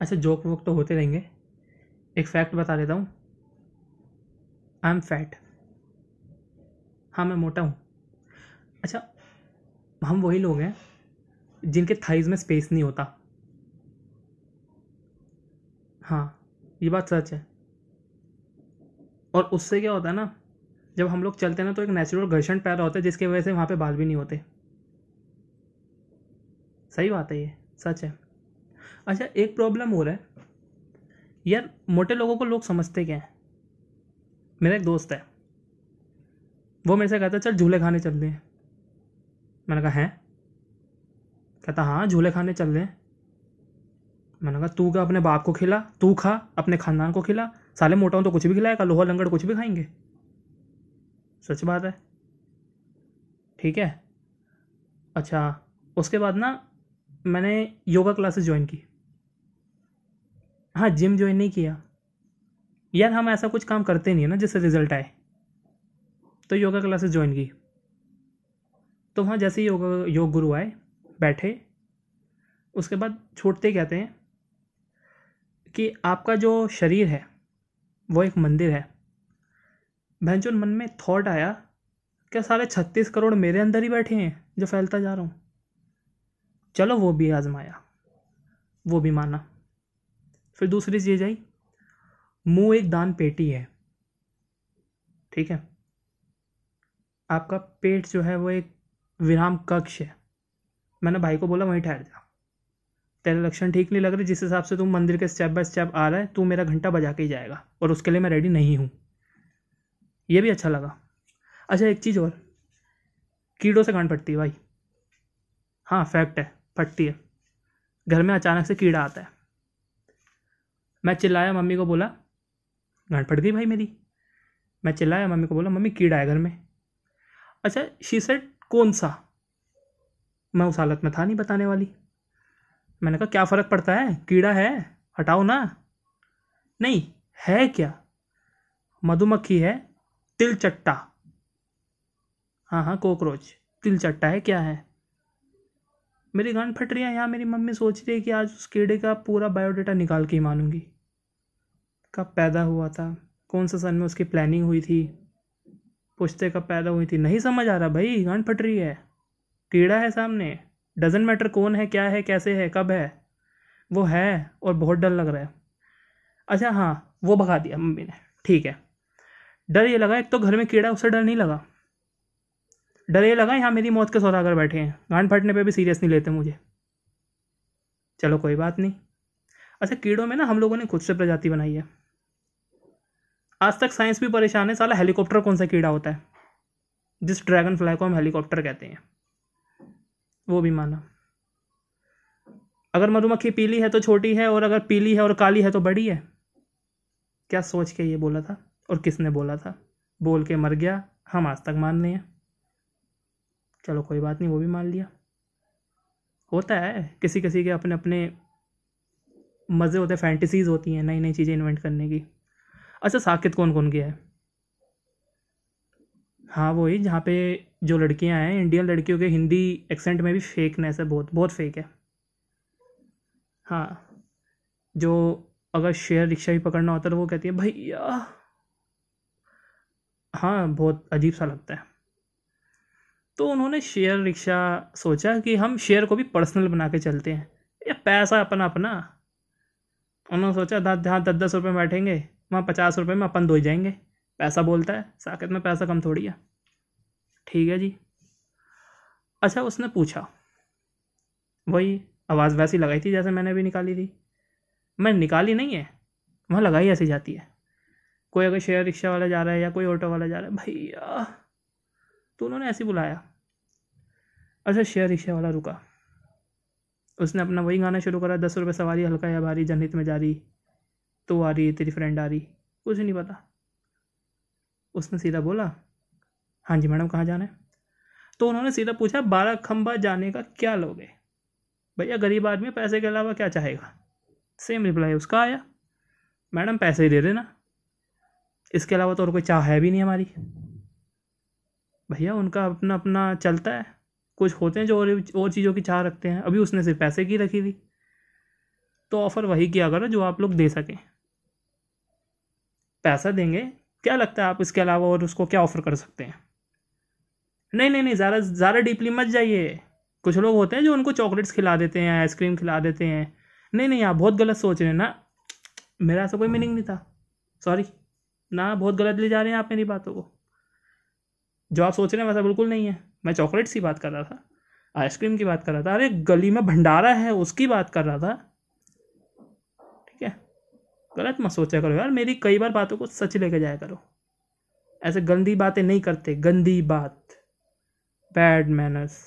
अच्छा जोक वोक तो होते रहेंगे। एक फैक्ट बता देता हूँ। आई एम फैट हाँ मैं मोटा हूँ। अच्छा हम वही लोग हैं जिनके थाइज में स्पेस नहीं होता। हाँ ये बात सच है। और उससे क्या होता है ना, जब हम लोग चलते हैं ना तो एक नेचुरल घर्षण पैदा होता है, जिसकी वजह से वहाँ पे बाल भी नहीं होते। सही बात है ये, सच है। अच्छा एक प्रॉब्लम हो रहा है। यार, मोटे लोगों को लोग समझते क्या हैं? मेरा एक दोस्त है। वो मेरे से कहता चल, झूले खाने चलते हैं। मैंने कहा, हैं? कहता हाँ झूले खाने चल हैं। मैंने कहा, तू क्या अपने बाप को खिला? तू खा, अपने खानदान को खिला? साले मोटा तो कुछ भी खिलाएगा? लोहा लंगड़ कुछ भी खाएँगे? सच बात है। ठीक है। अच्छा उसके बाद ना, मैंने योगा क्लासेस ज्वाइन की। हाँ जिम ज्वाइन नहीं किया। यार, हम ऐसा कुछ काम करते नहीं है ना, जिससे रिज़ल्ट आए। तो योगा क्लासेस ज्वाइन की। तो वहाँ जैसे ही योगा योग गुरु आए, बैठे, उसके बाद छोड़ते कहते हैं कि आपका जो शरीर है, वो एक मंदिर है। भैंचुन मन में थॉट आया, क्या सारे छत्तीस करोड़ मेरे अंदर ही बैठे हैं, जो फैलता जा रहा हूँ? चलो, वो भी आजमाया। वो भी माना। फिर दूसरी चीज़ आई मुँह एक दान पेटी है, ठीक है? आपका पेट जो है वो एक विराम कक्ष है। मैंने भाई को बोला, वहीं ठहर जा। तेरे लक्षण ठीक नहीं लग रहे, जिस हिसाब से तू मंदिर के स्टेप बाय स्टेप आ रहा है, तू मेरा घंटा बजा के ही जाएगा और उसके लिए मैं रेडी नहीं हूँ। ये भी अच्छा लगा। अच्छा एक चीज़ और। कीड़ों से गांड फटती है भाई। हाँ फैक्ट है, फटती है। घर में अचानक से कीड़ा आता है। मैं चिल्लाया, मम्मी को बोला गांड फट गई भाई मेरी? मैं चिल्लाया, मम्मी को बोला, मम्मी, कीड़ा है घर में। अच्छा शी सेट कौन सा? मैं उस हालत में था नहीं बताने वाली। मैंने कहा, क्या फ़र्क पड़ता है? कीड़ा है? हटाओ ना। नहीं, है क्या? मधुमक्खी है तिल चट्टा हाँ हाँ कॉकरोच। तिल चट्टा है, क्या है? मेरी गांड फट रही है यहाँ, मेरी मम्मी सोच रही है कि आज उस कीड़े का पूरा बायोडाटा निकाल के ही मानूँगी। कब पैदा हुआ था? कौन सा सन में उसकी प्लानिंग हुई थी? पुश्ते कब पैदा हुई थी? नहीं समझ आ रहा भाई गांड फट रही है। कीड़ा है सामने। डजेंट मैटर कौन है, क्या है, कैसे है, कब है। वो है और बहुत डर लग रहा है। अच्छा हाँ वो भगा दिया मम्मी ने। ठीक है। डर ये लगा, एक तो घर में कीड़ा, उससे डर नहीं लगा। डर ये लगा, यहाँ मेरी मौत के सौदागर बैठे हैं। गांड फटने पे भी सीरियस नहीं लेते मुझे। चलो कोई बात नहीं। अच्छा कीड़ों में ना हम लोगों ने खुद से प्रजाति बनाई है। आज तक साइंस भी परेशान है, साला हेलीकॉप्टर कौन सा कीड़ा होता है? जिस ड्रैगन फ्लाई को हम हेलीकॉप्टर कहते हैं। वो भी माना। अगर मधुमक्खी पीली है तो छोटी है, और अगर पीली है और काली है तो बड़ी है। क्या सोच के ये बोला था? और किसने बोला था? बोल के मर गया, हम आज तक मान रहे हैं। चलो, कोई बात नहीं, वो भी मान लिया। होता है किसी किसी के अपने अपने मज़े होते हैं फैंटेसीज होती हैं नई नई चीज़ें इन्वेंट करने की। अच्छा साकित कौन कौन गया है? हाँ वही, जहाँ पे जो लड़कियाँ हैं इंडियन लड़कियों के हिंदी एक्सेंट में भी फेकनेस है, बहुत बहुत फेक है। हाँ जो अगर शेयर रिक्शा भी पकड़ना होता है तो वो कहती है, भैया! हाँ बहुत अजीब सा लगता है। तो उन्होंने शेयर रिक्शा सोचा कि हम शेयर को भी पर्सनल बना के चलते हैं। या पैसा अपना अपना उन्होंने सोचा दस जहाँ दस दस रुपये में बैठेंगे, वहाँ पचास रुपये में अपन दो जाएँगे। पैसा बोलता है, साकेत में पैसा कम थोड़ी है। ठीक है जी। अच्छा उसने पूछा, वही आवाज़ वैसी लगाई थी जैसे मैंने भी निकाली थी? मैं निकाली नहीं है, वहाँ लगाई ऐसी जाती है। कोई अगर शेयर रिक्शा वाला जा रहा है या कोई ऑटो वाला जा रहा है, भैया तो उन्होंने ऐसे बुलाया। अच्छा शेयर रिक्शा वाला रुका। उसने अपना वही गाना शुरू करा, दस रुपये सवारी, हल्का या भारी, जनहित में जा रही तो आ रही, तेरी फ्रेंड आ रही, कुछ नहीं पता। उसने सीधा बोला हाँ जी मैडम, कहाँ जाना है? तो उन्होंने सीधा पूछा, बारह खंबा जाने का क्या लोगे? भैया, गरीब आदमी पैसे के अलावा क्या चाहेगा? सेम रिप्लाई उसका आया, मैडम, पैसे ही दे देना। इसके अलावा तो और कोई चाह है भी नहीं हमारी। भैया, उनका अपना अपना चलता है। कुछ होते हैं जो और और चीज़ों की चाह रखते हैं। अभी उसने सिर्फ़ पैसे की रखी थी। तो ऑफ़र वही किया करो जो आप लोग दे सकें। पैसा देंगे। क्या लगता है आप इसके अलावा और उसको क्या ऑफ़र कर सकते हैं? नहीं नहीं नहीं, ज़्यादा ज़्यादा डीपली मत जाइए। कुछ लोग होते हैं जो उनको चॉकलेट्स खिला देते हैं आइसक्रीम खिला देते हैं। नहीं नहीं, आप बहुत गलत सोच रहे हैं ना। मेरा ऐसा कोई मीनिंग नहीं था। सॉरी ना, बहुत गलत ले जा रहे हैं आप मेरी बातों को। जो आप सोच रहे हैं वैसा बिल्कुल नहीं है। मैं चॉकलेट्स की बात कर रहा था, आइसक्रीम की बात कर रहा था, अरे गली में भंडारा है, उसकी बात कर रहा था। ठीक है, गलत मत सोचा करो यार, मेरी कई बार बातों को सच लेके जाया करो। ऐसे गंदी बातें नहीं करते, गंदी बात बैड मैनर्स